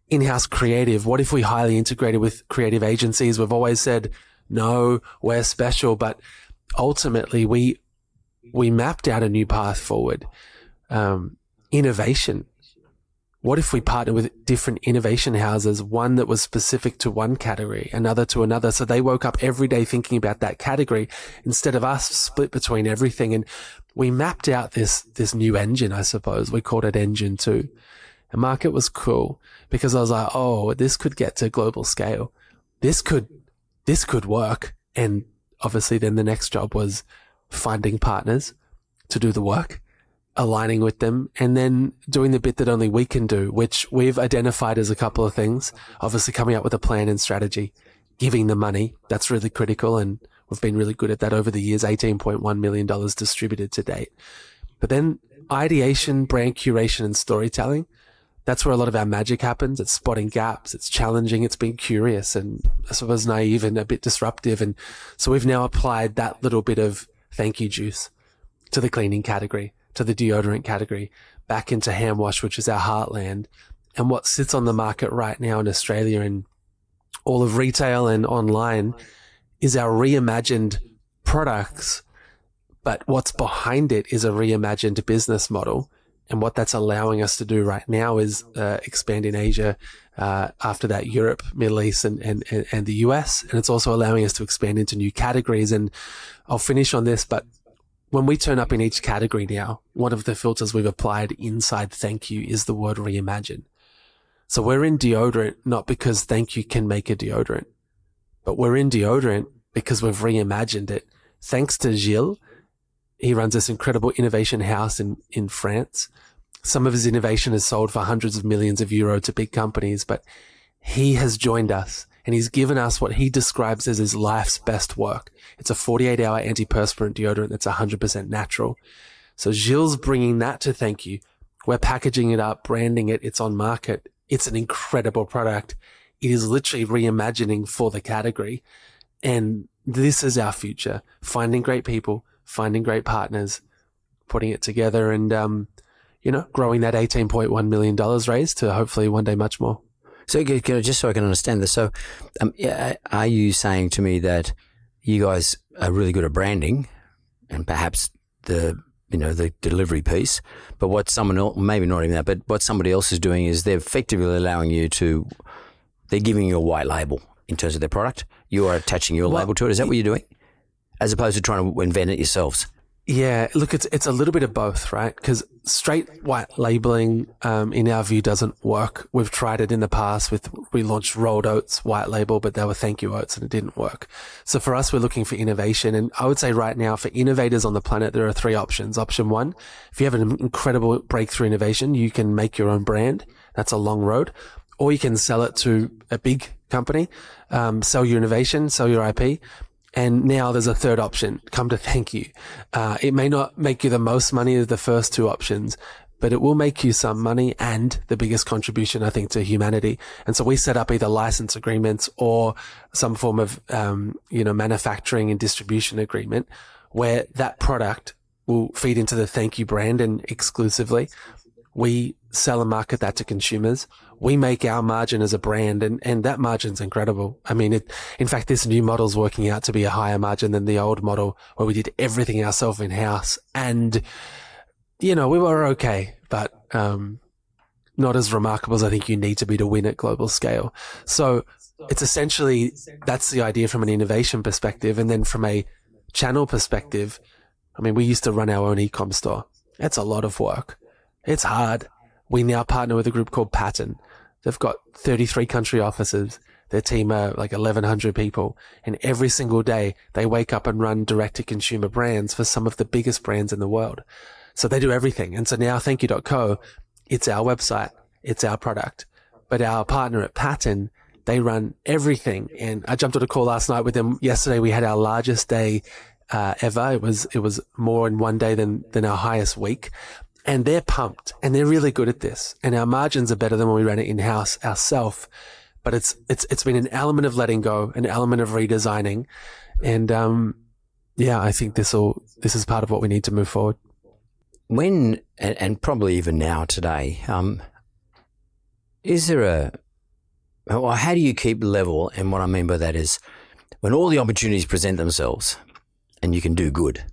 in-house creative, what if we highly integrated with creative agencies? We've always said, no, we're special, but ultimately we, we mapped out a new path forward. Um, innovation what if we partner with different innovation houses, one that was specific to one category, another to another? So they woke up every day thinking about that category instead of us split between everything. And we mapped out this, this new engine, I suppose. We called it engine two. And market was cool because I was like, Oh, this could get to global scale. This could, this could work. And obviously then the next job was finding partners to do the work aligning with them and then doing the bit that only we can do, which we've identified as a couple of things. Obviously coming up with a plan and strategy, giving the money. That's really critical. And we've been really good at that over the years, $18.1 million distributed to date. But then ideation, brand curation and storytelling. That's where a lot of our magic happens. It's spotting gaps. It's challenging. It's being curious and I suppose naive and a bit disruptive. And so we've now applied that little bit of thank you juice to the cleaning category to the deodorant category, back into hand wash, which is our heartland. And what sits on the market right now in Australia and all of retail and online is our reimagined products. But what's behind it is a reimagined business model. And what that's allowing us to do right now is uh, expand in Asia, uh, after that Europe, Middle East, and, and, and the US. And it's also allowing us to expand into new categories. And I'll finish on this, but when we turn up in each category now, one of the filters we've applied inside thank you is the word reimagine. So we're in deodorant not because thank you can make a deodorant, but we're in deodorant because we've reimagined it. Thanks to Gilles. He runs this incredible innovation house in, in France. Some of his innovation is sold for hundreds of millions of euro to big companies, but he has joined us and he's given us what he describes as his life's best work. It's a 48 hour antiperspirant deodorant that's 100% natural. So Gilles bringing that to thank you. We're packaging it up, branding it. It's on market. It's an incredible product. It is literally reimagining for the category. And this is our future. Finding great people, finding great partners, putting it together and, um, you know, growing that $18.1 million raised to hopefully one day much more. So, just so I can understand this, so um, are you saying to me that you guys are really good at branding, and perhaps the you know the delivery piece, but what someone else, maybe not even that, but what somebody else is doing is they're effectively allowing you to, they're giving you a white label in terms of their product. You are attaching your well, label to it. Is that what you're doing, as opposed to trying to invent it yourselves? Yeah, look, it's it's a little bit of both, right? Because straight white labeling, um, in our view, doesn't work. We've tried it in the past with we launched rolled oats white label, but they were thank you oats and it didn't work. So for us, we're looking for innovation, and I would say right now for innovators on the planet, there are three options. Option one, if you have an incredible breakthrough innovation, you can make your own brand. That's a long road, or you can sell it to a big company, um, sell your innovation, sell your IP and now there's a third option, come to thank you. Uh, it may not make you the most money of the first two options, but it will make you some money and the biggest contribution, I think, to humanity. And so we set up either license agreements or some form of, um, you know, manufacturing and distribution agreement where that product will feed into the thank you brand and exclusively we sell and market that to consumers. We make our margin as a brand and, and that margin's incredible. I mean, it, in fact, this new model's working out to be a higher margin than the old model where we did everything ourselves in house. And, you know, we were okay, but, um, not as remarkable as I think you need to be to win at global scale. So it's essentially, that's the idea from an innovation perspective. And then from a channel perspective, I mean, we used to run our own e-com store. That's a lot of work. It's hard. We now partner with a group called Pattern. They've got 33 country offices. Their team are like 1100 people. And every single day they wake up and run direct to consumer brands for some of the biggest brands in the world. So they do everything. And so now thankyou.co, it's our website. It's our product. But our partner at Pattern, they run everything. And I jumped on a call last night with them. Yesterday we had our largest day uh, ever. It was it was more in one day than than our highest week and they're pumped and they're really good at this. And our margins are better than when we ran it in house ourselves. But it's, it's, it's been an element of letting go, an element of redesigning. And, um, yeah, I think this will, this is part of what we need to move forward. When, and, and probably even now today, um, is there a, well, how do you keep level? And what I mean by that is when all the opportunities present themselves and you can do good,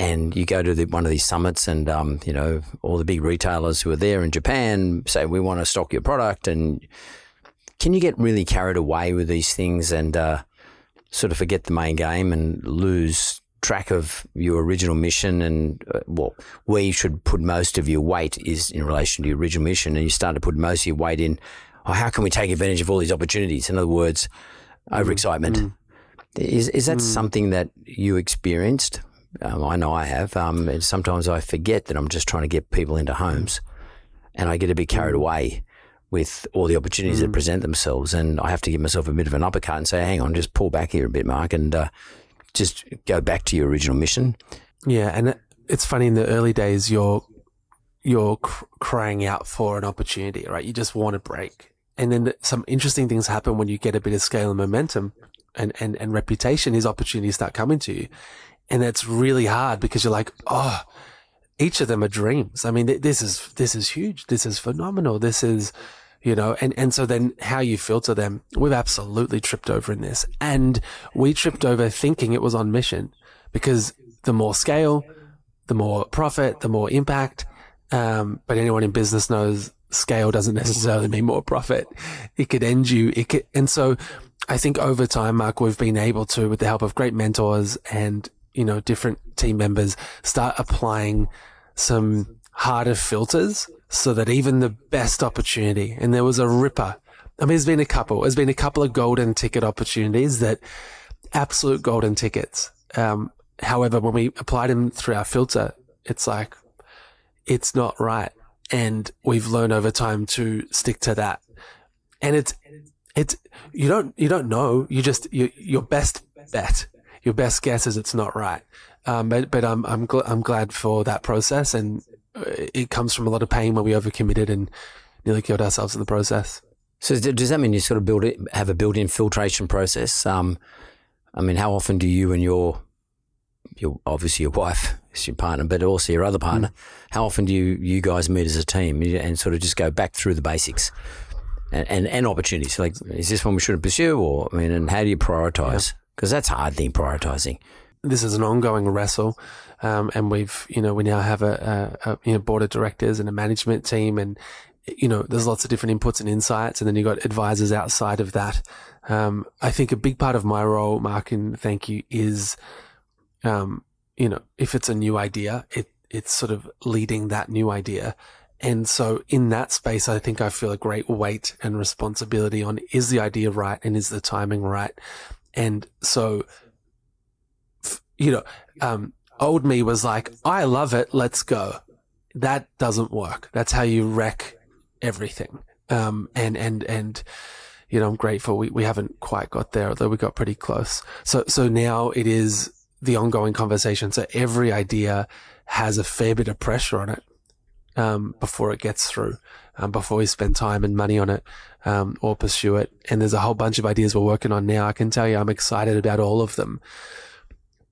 and you go to the, one of these summits and um, you know all the big retailers who are there in Japan say we want to stock your product and can you get really carried away with these things and uh, sort of forget the main game and lose track of your original mission and uh, well where you should put most of your weight is in relation to your original mission? And you start to put most of your weight in oh, how can we take advantage of all these opportunities? In other words overexcitement. Mm. is, is that mm. something that you experienced um, I know I have. Um, and sometimes I forget that I'm just trying to get people into homes, and I get a bit carried mm. away with all the opportunities mm. that present themselves, and I have to give myself a bit of an uppercut and say, "Hang on, just pull back here a bit, Mark, and uh, just go back to your original mission." Yeah, and it's funny in the early days, you're you're cr- crying out for an opportunity, right? You just want a break, and then some interesting things happen when you get a bit of scale and momentum. And, and, and reputation, these opportunities start coming to you. And that's really hard because you're like, oh, each of them are dreams. I mean, this is, this is huge. This is phenomenal. This is, you know, and, and so then how you filter them, we've absolutely tripped over in this. And we tripped over thinking it was on mission because the more scale, the more profit, the more impact, Um, but anyone in business knows scale doesn't necessarily mean more profit. It could end you. It could, and so I think over time, Mark, we've been able to, with the help of great mentors and, you know, different team members, start applying some harder filters so that even the best opportunity, and there was a ripper. I mean, there's been a couple, there's been a couple of golden ticket opportunities that absolute golden tickets. Um, however, when we applied them through our filter, it's like, it's not right. And we've learned over time to stick to that. And it's, it's, you don't, you don't know. You just, you, your best bet, your best guess is it's not right. Um, but, but I'm, I'm, gl- I'm glad for that process. And uh, it comes from a lot of pain when we overcommitted and nearly killed ourselves in the process. So does that mean you sort of build it, have a built-in filtration process? Um, I mean, how often do you and your, your obviously your wife is your partner, but also your other partner, mm. how often do you you guys meet as a team and sort of just go back through the basics and and, and opportunities? Like, is this one we should pursue, or I mean, and how do you prioritize? Because that's hard thing prioritizing. This is an ongoing wrestle, um, and we've you know we now have a, a, a you know board of directors and a management team and you know, there's lots of different inputs and insights, and then you've got advisors outside of that um, I think a big part of my role, Mark, and thank you, is, um, you know, if it's a new idea, it, it's sort of leading that new idea. And so in that space, I think I feel a great weight and responsibility on is the idea right and is the timing right? And so, you know, um, old me was like, I love it. Let's go. That doesn't work. That's how you wreck everything. Um, and, and, and, you know, I'm grateful we, we haven't quite got there, although we got pretty close. So, so now it is the ongoing conversation. So every idea has a fair bit of pressure on it, um, before it gets through, um, before we spend time and money on it, um, or pursue it. And there's a whole bunch of ideas we're working on now. I can tell you I'm excited about all of them,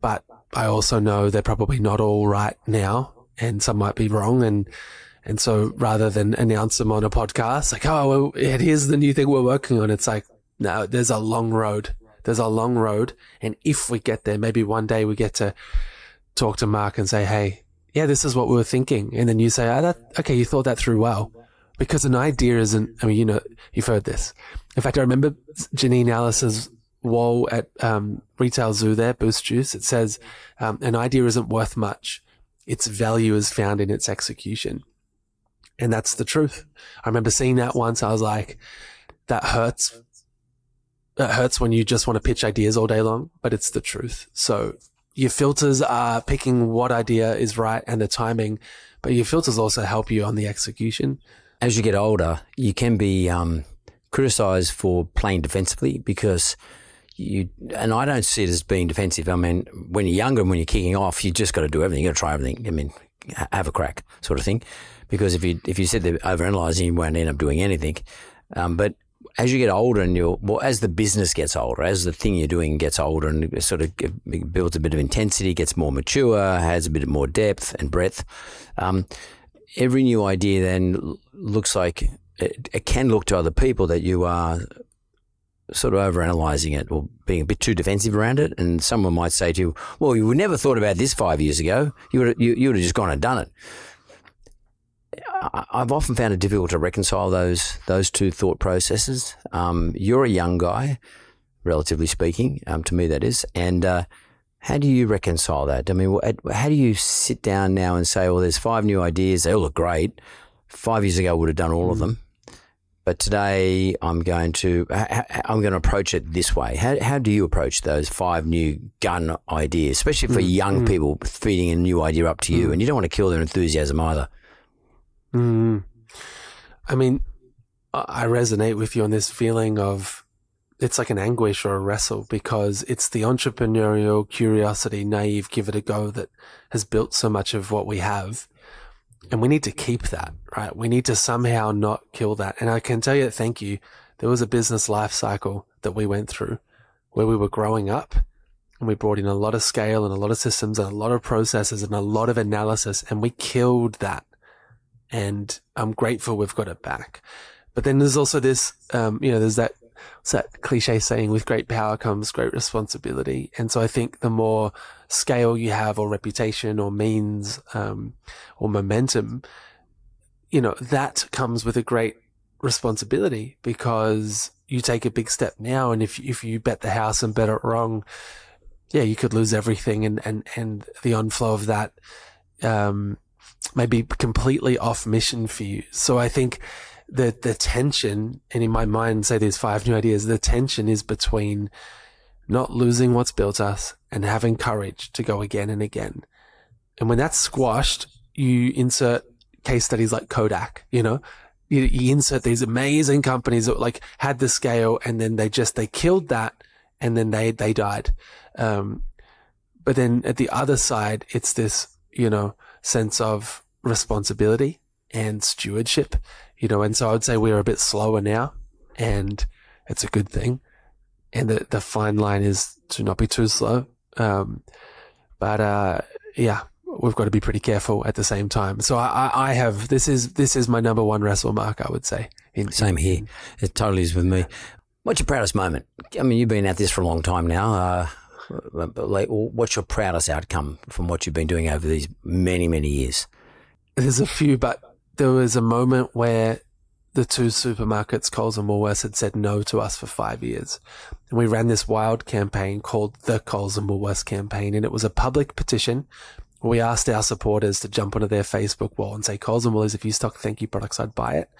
but I also know they're probably not all right now and some might be wrong and, and so rather than announce them on a podcast, like, oh, well, the new thing we're working on. It's like, no, there's a long road. There's a long road. And if we get there, maybe one day we get to talk to Mark and say, Hey, yeah, this is what we were thinking. And then you say, oh, that, okay, you thought that through well. Because an idea isn't, I mean, you know, you've heard this. In fact, I remember Janine Allis's wall at um, Retail Zoo there, Boost Juice. It says, um, an idea isn't worth much. Its value is found in its execution. And that's the truth. I remember seeing that once. I was like, that hurts. It hurts when you just want to pitch ideas all day long, but it's the truth. So your filters are picking what idea is right and the timing, but your filters also help you on the execution. As you get older, you can be um, criticized for playing defensively because you, and I don't see it as being defensive. I mean, when you're younger and when you're kicking off, you just got to do everything. You got to try everything. I mean, have a crack sort of thing because if you if you said they're overanalyzing, you won't end up doing anything. Um, but as you get older and you're well, as the business gets older, as the thing you're doing gets older and sort of builds a bit of intensity, gets more mature, has a bit more depth and breadth. Um, every new idea then looks like it, it, can look to other people that you are sort of overanalyzing it or being a bit too defensive around it. And someone might say to you, "Well, you would never thought about this five years ago. You would you, you would have just gone and done it." I've often found it difficult to reconcile those those two thought processes. Um, you're a young guy, relatively speaking, um, to me that is, and uh, how do you reconcile that? I mean, how do you sit down now and say, "Well, there's five new ideas. They all look great. Five years ago, I would have done all of them, but today I'm going to I'm going to approach it this way." How how do you approach those five new gun ideas, especially for mm, young mm. people feeding a new idea up to you, mm. and you don't want to kill their enthusiasm either? Mm. I mean, I resonate with you on this feeling of it's like an anguish or a wrestle because it's the entrepreneurial curiosity, naive, give it a go that has built so much of what we have. And we need to keep that, right? We need to somehow not kill that. And I can tell you, thank you. There was a business life cycle that we went through where we were growing up and we brought in a lot of scale and a lot of systems and a lot of processes and a lot of analysis and we killed that and I'm grateful we've got it back. But then there's also this, um, you know, there's that, that cliche saying with great power comes great responsibility. And so I think the more scale you have or reputation or means, um, or momentum, you know, that comes with a great responsibility because you take a big step now. And if, if you bet the house and bet it wrong, yeah, you could lose everything and, and, and the onflow of that, um, may be completely off mission for you. So I think the, the tension, and in my mind, say there's five new ideas, the tension is between not losing what's built us and having courage to go again and again. And when that's squashed, you insert case studies like Kodak, you know, you, you insert these amazing companies that like had the scale and then they just, they killed that and then they, they died. Um, but then at the other side, it's this, you know, sense of responsibility and stewardship, you know, and so I would say we're a bit slower now and it's a good thing. And the, the fine line is to not be too slow. Um, but, uh, yeah, we've got to be pretty careful at the same time. So I, I have, this is, this is my number one wrestle mark, I would say. In, Same here. It totally is with me. What's your proudest moment? I mean, you've been at this for a long time now. Uh, what's your proudest outcome from what you've been doing over these many, many years? There's a few, but there was a moment where the two supermarkets, Coles and Woolworths, had said no to us for five years. And we ran this wild campaign called the Coles and Woolworths campaign. And it was a public petition we asked our supporters to jump onto their Facebook wall and say, Coles and Woolies, if you stock thank you products, I'd buy it.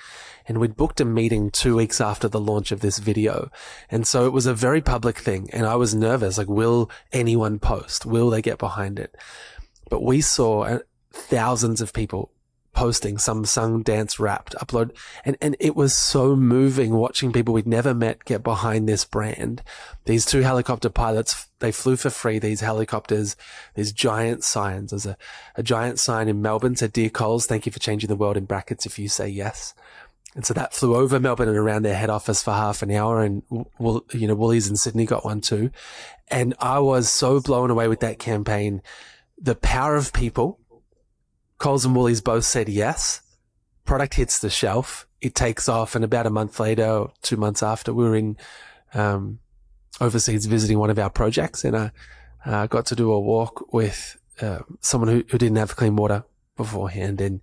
And we'd booked a meeting two weeks after the launch of this video. And so it was a very public thing. And I was nervous. Like, will anyone post? Will they get behind it? But we saw uh, thousands of people posting some sung dance rapped upload. And, and it was so moving watching people we'd never met get behind this brand. These two helicopter pilots, they flew for free, these helicopters, these giant signs. There's a, a giant sign in Melbourne said, Dear Coles, thank you for changing the world in brackets if you say yes. And so that flew over Melbourne and around their head office for half an hour. And, well you know, Woolies in Sydney got one too. And I was so blown away with that campaign. The power of people Coles and Woolies both said yes. Product hits the shelf. It takes off. And about a month later, two months after, we were in, um, overseas visiting one of our projects and I uh, got to do a walk with uh, someone who, who didn't have clean water beforehand and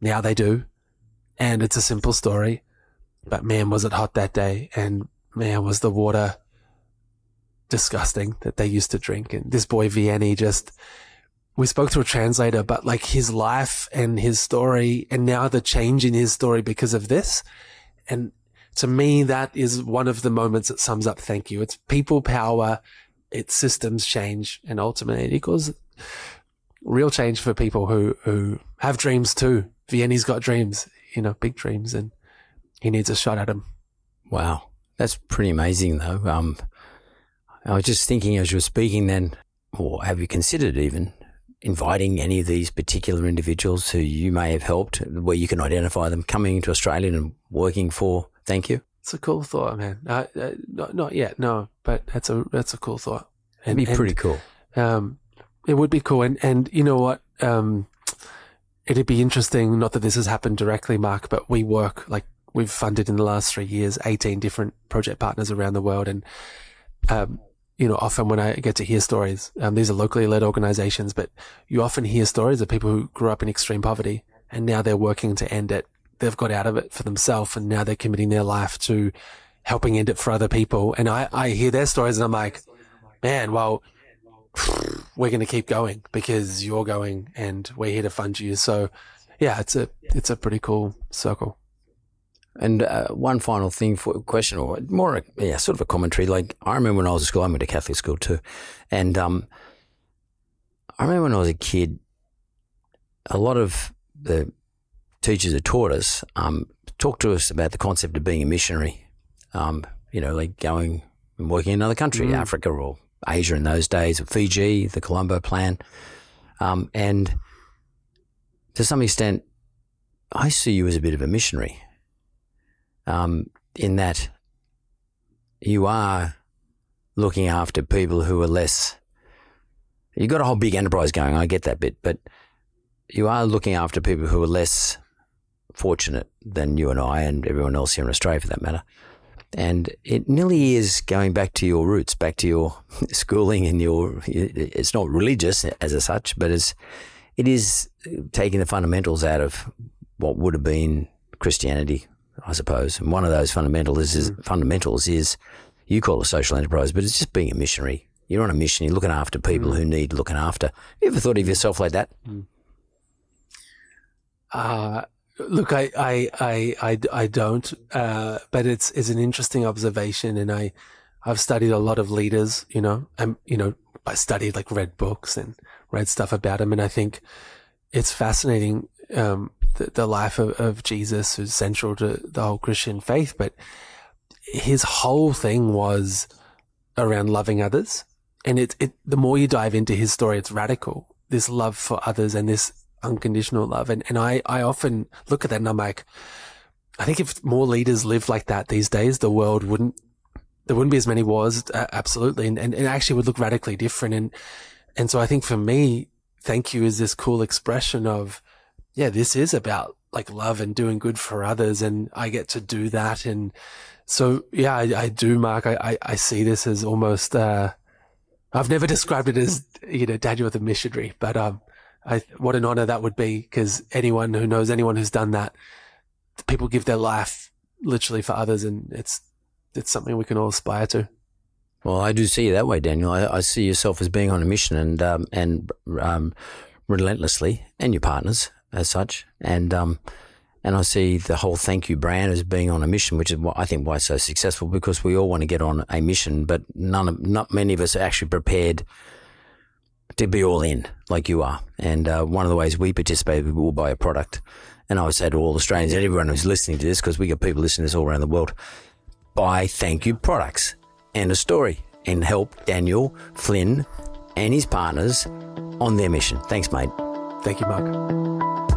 now they do. And it's a simple story, but man, was it hot that day and man, was the water disgusting that they used to drink. And this boy Vianney just, we spoke to a translator, but like his life and his story and now the change in his story because of this. And to me, that is one of the moments that sums up thank you. It's people power, it's systems change, and ultimately it equals real change for people who, who have dreams too. Vianney's got dreams, you know, big dreams, and he needs a shot at them. Wow. That's pretty amazing though. Um, I was just thinking as you were speaking then, or have you considered even inviting any of these particular individuals who you may have helped, where you can identify them coming to Australia and working for Thank You? It's a cool thought, man. Uh, uh, not, not yet, no, but that's a that's a cool thought. And, It'd be pretty cool. Um, it would be cool, and and you know what? Um, it'd be interesting. Not that this has happened directly, Mark, but we work like we've funded in the last three years, eighteen different project partners around the world, and um, you know, often when I get to hear stories, um, these are locally led organizations, but you often hear stories of people who grew up in extreme poverty and now they're working to end it. They've got out of it for themselves and now they're committing their life to helping end it for other people. And I, I hear their stories and I'm like, man, well, we're going to keep going because you're going and we're here to fund you. So yeah, it's a, it's a pretty cool circle. And uh, one final thing for question, or more, yeah, sort of a commentary. Like I remember when I was at school, I went to Catholic school too, and um, I remember when I was a kid, a lot of the teachers that taught us um, talked to us about the concept of being a missionary. Um, you know, like going and working in another country, mm. Africa or Asia in those days, or Fiji, the Colombo Plan, um, and to some extent, I see you as a bit of a missionary um, in that you are looking after people who are less. You've got a whole big enterprise going. I get that bit, but you are looking after people who are less fortunate than you and I and everyone else here in Australia, for that matter. And it nearly is going back to your roots, back to your schooling and your. It's not religious as a such, but it's it is taking the fundamentals out of what would have been Christianity, I suppose. And one of those fundamentals is, fundamentals is you call it social enterprise, but it's just being a missionary. You're on a mission. You're looking after people who need looking after. You ever thought of yourself like that? Uh, look, I, I, I, I, I don't, uh, but it's, it's an interesting observation. And I, I've studied a lot of leaders, you know, and, you know, I studied like read books and read stuff about them. And I think it's fascinating, um, the, the life of, of Jesus who's central to the whole Christian faith, but his whole thing was around loving others. And it, it, the more you dive into his story, it's radical. This love for others and this unconditional love. And, and I, I often look at that and I'm like, I think if more leaders lived like that these days, the world wouldn't, there wouldn't be as many wars. Uh, absolutely. And, and it actually would look radically different. And, and so I think for me, thank you is this cool expression of, yeah, this is about like love and doing good for others. And I get to do that. And so, yeah, I, I do, Mark. I, I, I see this as almost, uh, I've never described it as, you know, Daniel the missionary, but, um, I, what an honor that would be because anyone who knows anyone who's done that, people give their life literally for others and it's, it's something we can all aspire to. Well, I do see you that way, Daniel. I, I see yourself as being on a mission and um, and um, relentlessly, and your partners as such, and um, and I see the whole Thankyou brand as being on a mission, which is what I think why it's so successful because we all want to get on a mission, but none of not many of us are actually prepared to be all in like you are. And uh, one of the ways we participate, we will buy a product. And I would say to all Australians everyone who's listening to this, because we got people listening to this all around the world, buy Thankyou products and a story and help Daniel Flynn and his partners on their mission. Thanks, mate. Thank you, Mark.